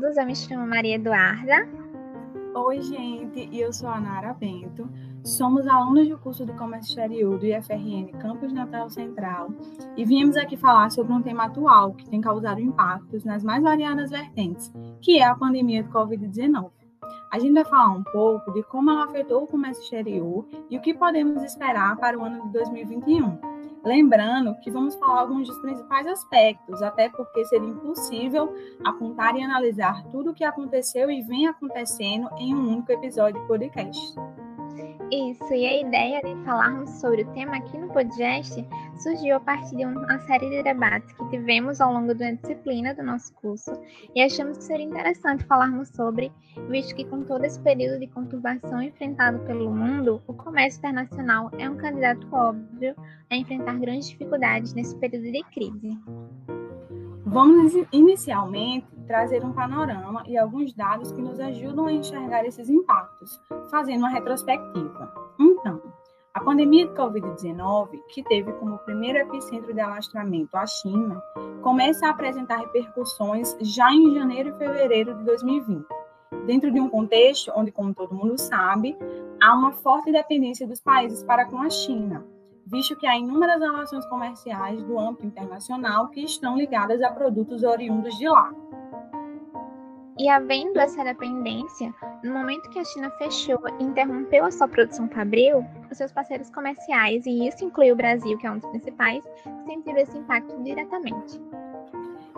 todos, eu me chamo Maria Eduarda. Oi, gente, e eu sou a Nara Bento. Somos alunos do curso do Comércio Exterior do IFRN Campus Natal Central e viemos aqui falar sobre um tema atual que tem causado impactos nas mais variadas vertentes, que é a pandemia do Covid-19. A gente vai falar um pouco de como ela afetou o comércio exterior e o que podemos esperar para o ano de 2021. Lembrando que vamos falar alguns dos principais aspectos, até porque seria impossível apontar e analisar tudo o que aconteceu e vem acontecendo em um único episódio de podcast. Isso, e a ideia de falarmos sobre o tema aqui no podcast surgiu a partir de uma série de debates que tivemos ao longo da disciplina do nosso curso e achamos que seria interessante falarmos sobre, visto que com todo esse período de conturbação enfrentado pelo mundo, o comércio internacional é um candidato óbvio a enfrentar grandes dificuldades nesse período de crise. Vamos inicialmente trazer um panorama e alguns dados que nos ajudam a enxergar esses impactos, fazendo uma retrospectiva. Então, a pandemia de Covid-19, que teve como primeiro epicentro de alastramento a China, começa a apresentar repercussões já em janeiro e fevereiro de 2020, dentro de um contexto onde, como todo mundo sabe, há uma forte dependência dos países para com a China, visto que há inúmeras relações comerciais do âmbito internacional que estão ligadas a produtos oriundos de lá. E havendo essa dependência, no momento que a China fechou e interrompeu a sua produção fabril, os seus parceiros comerciais, e isso inclui o Brasil, que é um dos principais, sentiram esse impacto diretamente.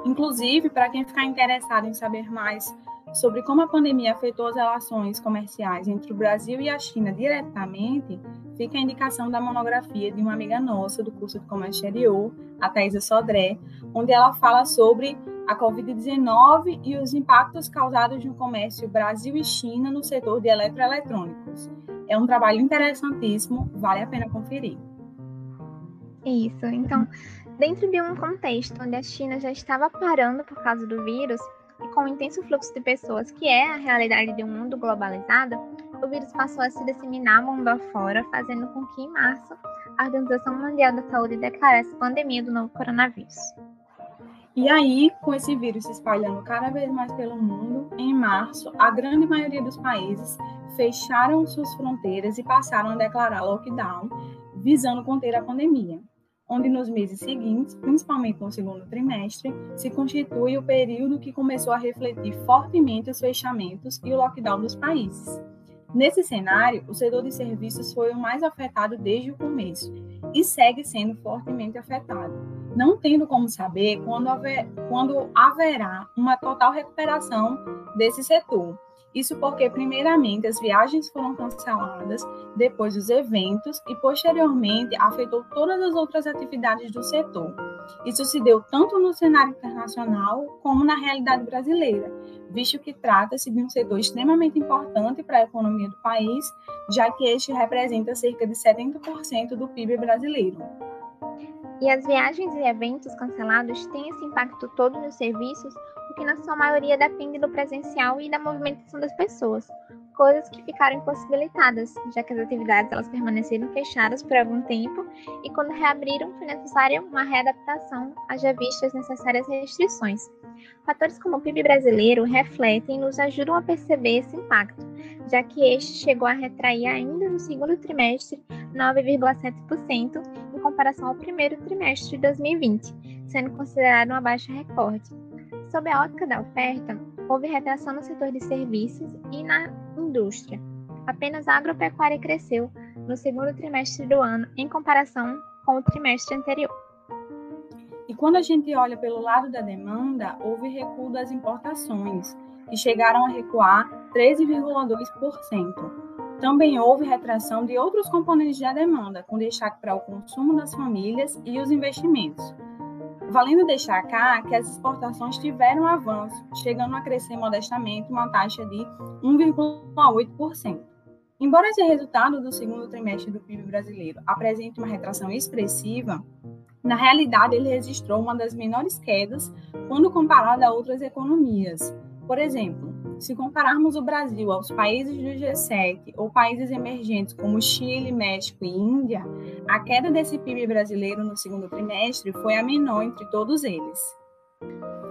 Inclusive, para quem ficar interessado em saber mais sobre como a pandemia afetou as relações comerciais entre o Brasil e a China diretamente, fica a indicação da monografia de uma amiga nossa do curso de Comércio Exterior, a Thaisa Sodré, onde ela fala sobre a Covid-19 e os impactos causados no comércio Brasil e China no setor de eletroeletrônicos. É um trabalho interessantíssimo, vale a pena conferir. Isso, então, dentro de um contexto onde a China já estava parando por causa do vírus, e com o intenso fluxo de pessoas, que é a realidade de um mundo globalizado, o vírus passou a se disseminar mundo afora, fazendo com que, em março, a Organização Mundial da Saúde declarasse pandemia do novo coronavírus. E aí, com esse vírus se espalhando cada vez mais pelo mundo, em março, a grande maioria dos países fecharam suas fronteiras e passaram a declarar lockdown, visando conter a pandemia onde nos meses seguintes, principalmente no segundo trimestre, se constitui o período que começou a refletir fortemente os fechamentos e o lockdown dos países. Nesse cenário, o setor de serviços foi o mais afetado desde o começo e segue sendo fortemente afetado, não tendo como saber quando, haver, quando haverá uma total recuperação desse setor, isso porque, primeiramente, as viagens foram canceladas, depois os eventos e, posteriormente, afetou todas as outras atividades do setor. Isso se deu tanto no cenário internacional como na realidade brasileira, visto que trata-se de um setor extremamente importante para a economia do país, já que este representa cerca de 70% do PIB brasileiro. E as viagens e eventos cancelados têm esse impacto todo nos serviços que na sua maioria depende do presencial e da movimentação das pessoas, coisas que ficaram impossibilitadas, já que as atividades elas permaneceram fechadas por algum tempo e quando reabriram foi necessária uma readaptação, haja vistas necessárias restrições. Fatores como o PIB brasileiro refletem e nos ajudam a perceber esse impacto, já que este chegou a retrair ainda no segundo trimestre 9,7% em comparação ao primeiro trimestre de 2020, sendo considerado uma baixa recorde. Sob a ótica da oferta, houve retração no setor de serviços e na indústria. Apenas a agropecuária cresceu no segundo trimestre do ano em comparação com o trimestre anterior. E quando a gente olha pelo lado da demanda, houve recuo das importações, que chegaram a recuar 13,2%. Também houve retração de outros componentes da demanda, com destaque para o consumo das famílias e os investimentos. Valendo destacar que as exportações tiveram avanço, chegando a crescer modestamente uma taxa de 1,8%. Embora esse resultado do segundo trimestre do PIB brasileiro apresente uma retração expressiva, na realidade ele registrou uma das menores quedas quando comparado a outras economias. Por exemplo, se compararmos o Brasil aos países do G7 ou países emergentes como Chile, México e Índia, a queda desse PIB brasileiro no segundo trimestre foi a menor entre todos eles.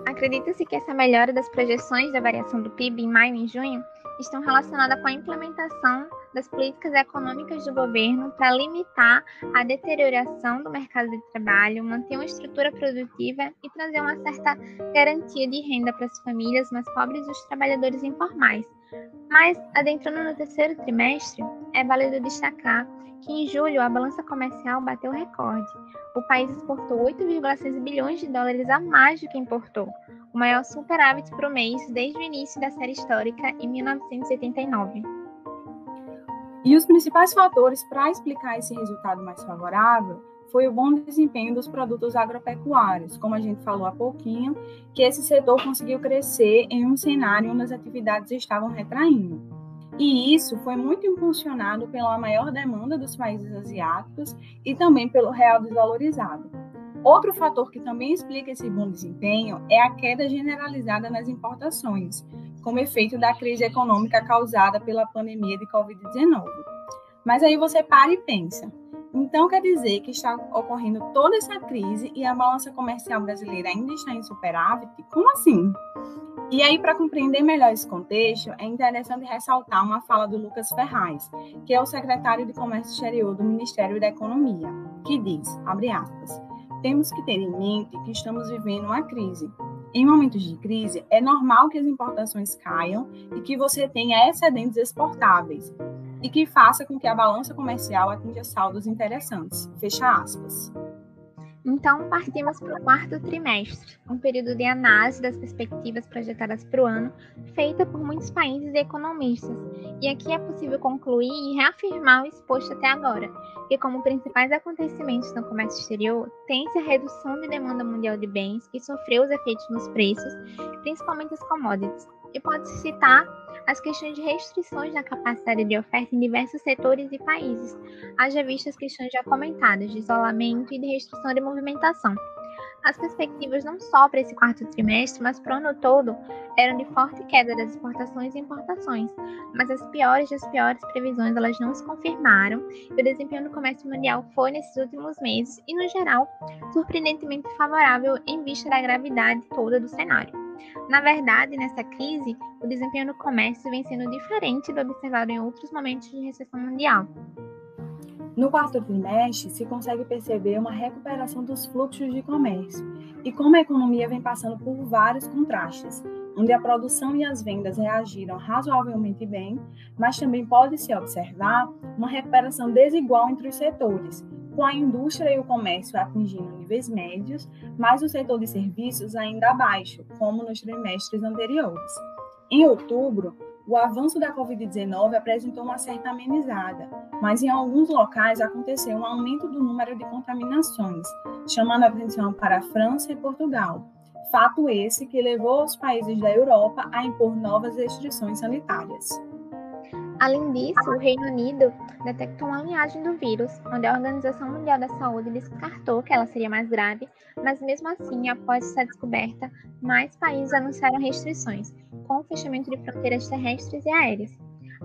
Acredita-se que essa melhora das projeções da variação do PIB em maio e junho estão relacionadas com a implementação das políticas econômicas do governo para limitar a deterioração do mercado de trabalho, manter uma estrutura produtiva e trazer uma certa garantia de renda para as famílias mais pobres e os trabalhadores informais. Mas, adentrando no terceiro trimestre, é válido destacar que em julho a balança comercial bateu recorde. O país exportou 8,6 bilhões de dólares a mais do que importou, o maior superávit para o mês desde o início da série histórica em 1989. E os principais fatores para explicar esse resultado mais favorável foi o bom desempenho dos produtos agropecuários, como a gente falou há pouquinho, que esse setor conseguiu crescer em um cenário onde as atividades estavam retraindo. E isso foi muito impulsionado pela maior demanda dos países asiáticos e também pelo real desvalorizado. Outro fator que também explica esse bom desempenho é a queda generalizada nas importações, como efeito da crise econômica causada pela pandemia de Covid-19. Mas aí você para e pensa. Então quer dizer que está ocorrendo toda essa crise e a balança comercial brasileira ainda está em superávit? Como assim? E aí, para compreender melhor esse contexto, é interessante ressaltar uma fala do Lucas Ferraz, que é o secretário de Comércio Exterior do Ministério da Economia, que diz, abre aspas, temos que ter em mente que estamos vivendo uma crise. Em momentos de crise, é normal que as importações caiam e que você tenha excedentes exportáveis, e que faça com que a balança comercial atinja saldos interessantes. Fecha aspas. Então, partimos para o quarto trimestre, um período de análise das perspectivas projetadas para o ano, feita por muitos países e economistas. E aqui é possível concluir e reafirmar o exposto até agora, que como principais acontecimentos no comércio exterior, tem-se a redução de demanda mundial de bens, que sofreu os efeitos nos preços, principalmente os commodities, e pode-se citar as questões de restrições na capacidade de oferta em diversos setores e países, haja vista as questões já comentadas de isolamento e de restrição de movimentação. As perspectivas não só para esse quarto trimestre, mas para o ano todo, eram de forte queda das exportações e importações, mas as piores das piores previsões elas não se confirmaram e o desempenho do comércio mundial foi nesses últimos meses e, no geral, surpreendentemente favorável em vista da gravidade toda do cenário. Na verdade, nessa crise, o desempenho do comércio vem sendo diferente do observado em outros momentos de recessão mundial. No quarto trimestre, se consegue perceber uma recuperação dos fluxos de comércio e como a economia vem passando por vários contrastes, onde a produção e as vendas reagiram razoavelmente bem, mas também pode-se observar uma recuperação desigual entre os setores, com a indústria e o comércio atingindo níveis médios, mas o setor de serviços ainda abaixo, como nos trimestres anteriores. Em outubro, o avanço da Covid-19 apresentou uma certa amenizada, mas em alguns locais aconteceu um aumento do número de contaminações, chamando a atenção para a França e Portugal. Fato esse que levou os países da Europa a impor novas restrições sanitárias. Além disso, o Reino Unido detectou uma linhagem do vírus, onde a Organização Mundial da Saúde descartou que ela seria mais grave, mas mesmo assim, após essa descoberta, mais países anunciaram restrições, com o fechamento de fronteiras terrestres e aéreas.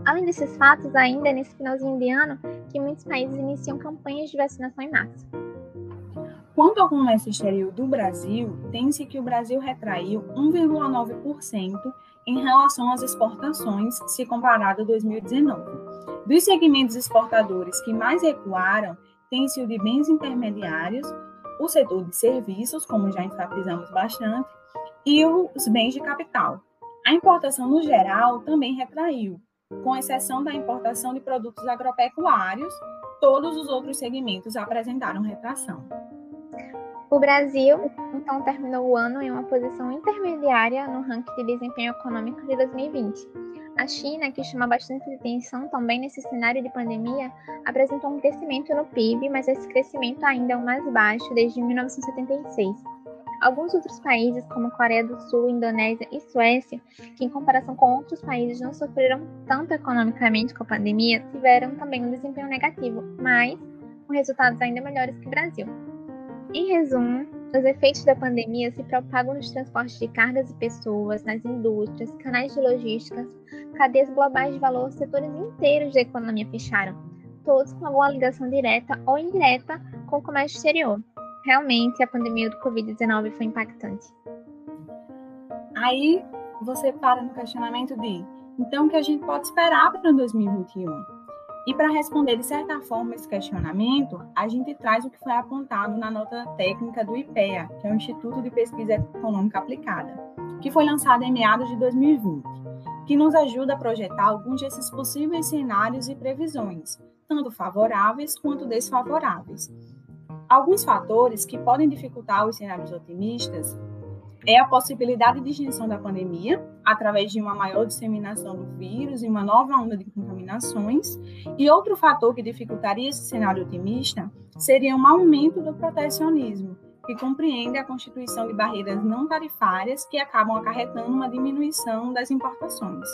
Além desses fatos, ainda é nesse finalzinho de ano que muitos países iniciam campanhas de vacinação em massa. Quanto ao comércio exterior do Brasil, tem-se que o Brasil retraiu 1,9% em relação às exportações, se comparado a 2019. Dos segmentos exportadores que mais recuaram, tem-se o de bens intermediários, o setor de serviços, como já enfatizamos bastante, e os bens de capital. A importação no geral também retraiu, com exceção da importação de produtos agropecuários, todos os outros segmentos apresentaram retração. O Brasil, então, terminou o ano em uma posição intermediária no ranking de desempenho econômico de 2020. A China, que chama bastante atenção também nesse cenário de pandemia, apresentou um crescimento no PIB, mas esse crescimento ainda é o mais baixo desde 1976. Alguns outros países, como Coreia do Sul, Indonésia e Suécia, que em comparação com outros países não sofreram tanto economicamente com a pandemia, tiveram também um desempenho negativo, mas com resultados ainda melhores que o Brasil. Em resumo, os efeitos da pandemia se propagam nos transportes de cargas e pessoas, nas indústrias, canais de logística, cadeias globais de valor, setores inteiros da economia fecharam, todos com alguma ligação direta ou indireta com o comércio exterior. Realmente, a pandemia do Covid-19 foi impactante. Aí você para no questionamento de, então, o que a gente pode esperar para 2021? E para responder de certa forma esse questionamento, a gente traz o que foi apontado na nota técnica do IPEA, que é o Instituto de Pesquisa Econômica Aplicada, que foi lançado em meados de 2020, que nos ajuda a projetar alguns desses possíveis cenários e previsões, tanto favoráveis quanto desfavoráveis. Alguns fatores que podem dificultar os cenários otimistas é a possibilidade de extinção da pandemia, através de uma maior disseminação do vírus e uma nova onda de contaminações. E outro fator que dificultaria esse cenário otimista seria um aumento do protecionismo, que compreende a constituição de barreiras não tarifárias que acabam acarretando uma diminuição das importações.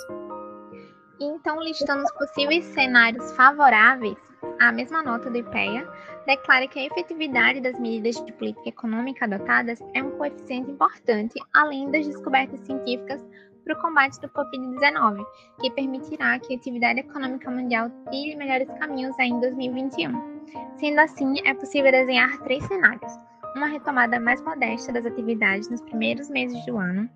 Então, listando os possíveis cenários favoráveis, a mesma nota do IPEA declara que a efetividade das medidas de política econômica adotadas é um coeficiente importante, além das descobertas científicas para o combate do Covid-19, que permitirá que a atividade econômica mundial trilhe melhores caminhos em 2021. Sendo assim, é possível desenhar três cenários: uma retomada mais modesta das atividades nos primeiros meses do ano,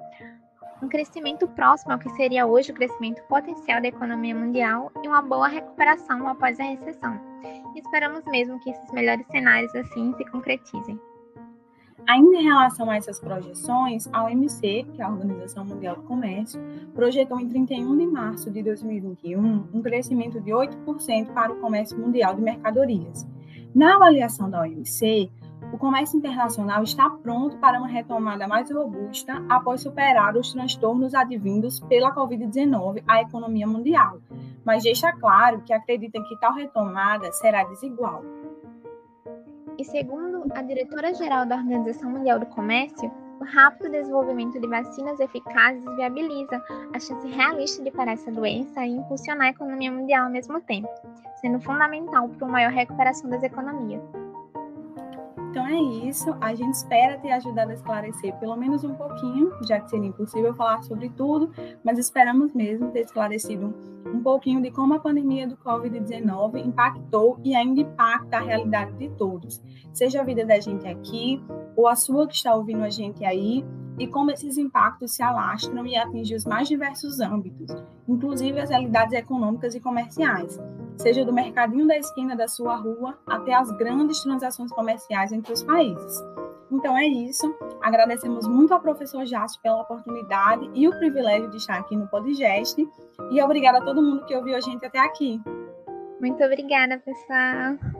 um crescimento próximo ao que seria hoje o crescimento potencial da economia mundial e uma boa recuperação após a recessão. Esperamos mesmo que esses melhores cenários assim se concretizem. Ainda em relação a essas projeções, a OMC, que é a Organização Mundial do Comércio, projetou em 31 de março de 2021 um crescimento de 8% para o comércio mundial de mercadorias. Na avaliação da OMC, o comércio internacional está pronto para uma retomada mais robusta após superar os transtornos advindos pela Covid-19 à economia mundial, mas deixa claro que acredita que tal retomada será desigual. E segundo a diretora-geral da Organização Mundial do Comércio, o rápido desenvolvimento de vacinas eficazes viabiliza a chance realista de parar essa doença e impulsionar a economia mundial ao mesmo tempo, sendo fundamental para uma maior recuperação das economias. Então é isso. A gente espera ter ajudado a esclarecer pelo menos um pouquinho, já que seria impossível falar sobre tudo, mas esperamos mesmo ter esclarecido um pouquinho de como a pandemia do Covid-19 impactou e ainda impacta a realidade de todos, seja a vida da gente aqui ou a sua que está ouvindo a gente aí, e como esses impactos se alastram e atingem os mais diversos âmbitos, inclusive as realidades econômicas e comerciais seja do mercadinho da esquina da sua rua até as grandes transações comerciais entre os países. Então é isso. Agradecemos muito ao professor Jaste pela oportunidade e o privilégio de estar aqui no Podgest. E obrigada a todo mundo que ouviu a gente até aqui. Muito obrigada, pessoal.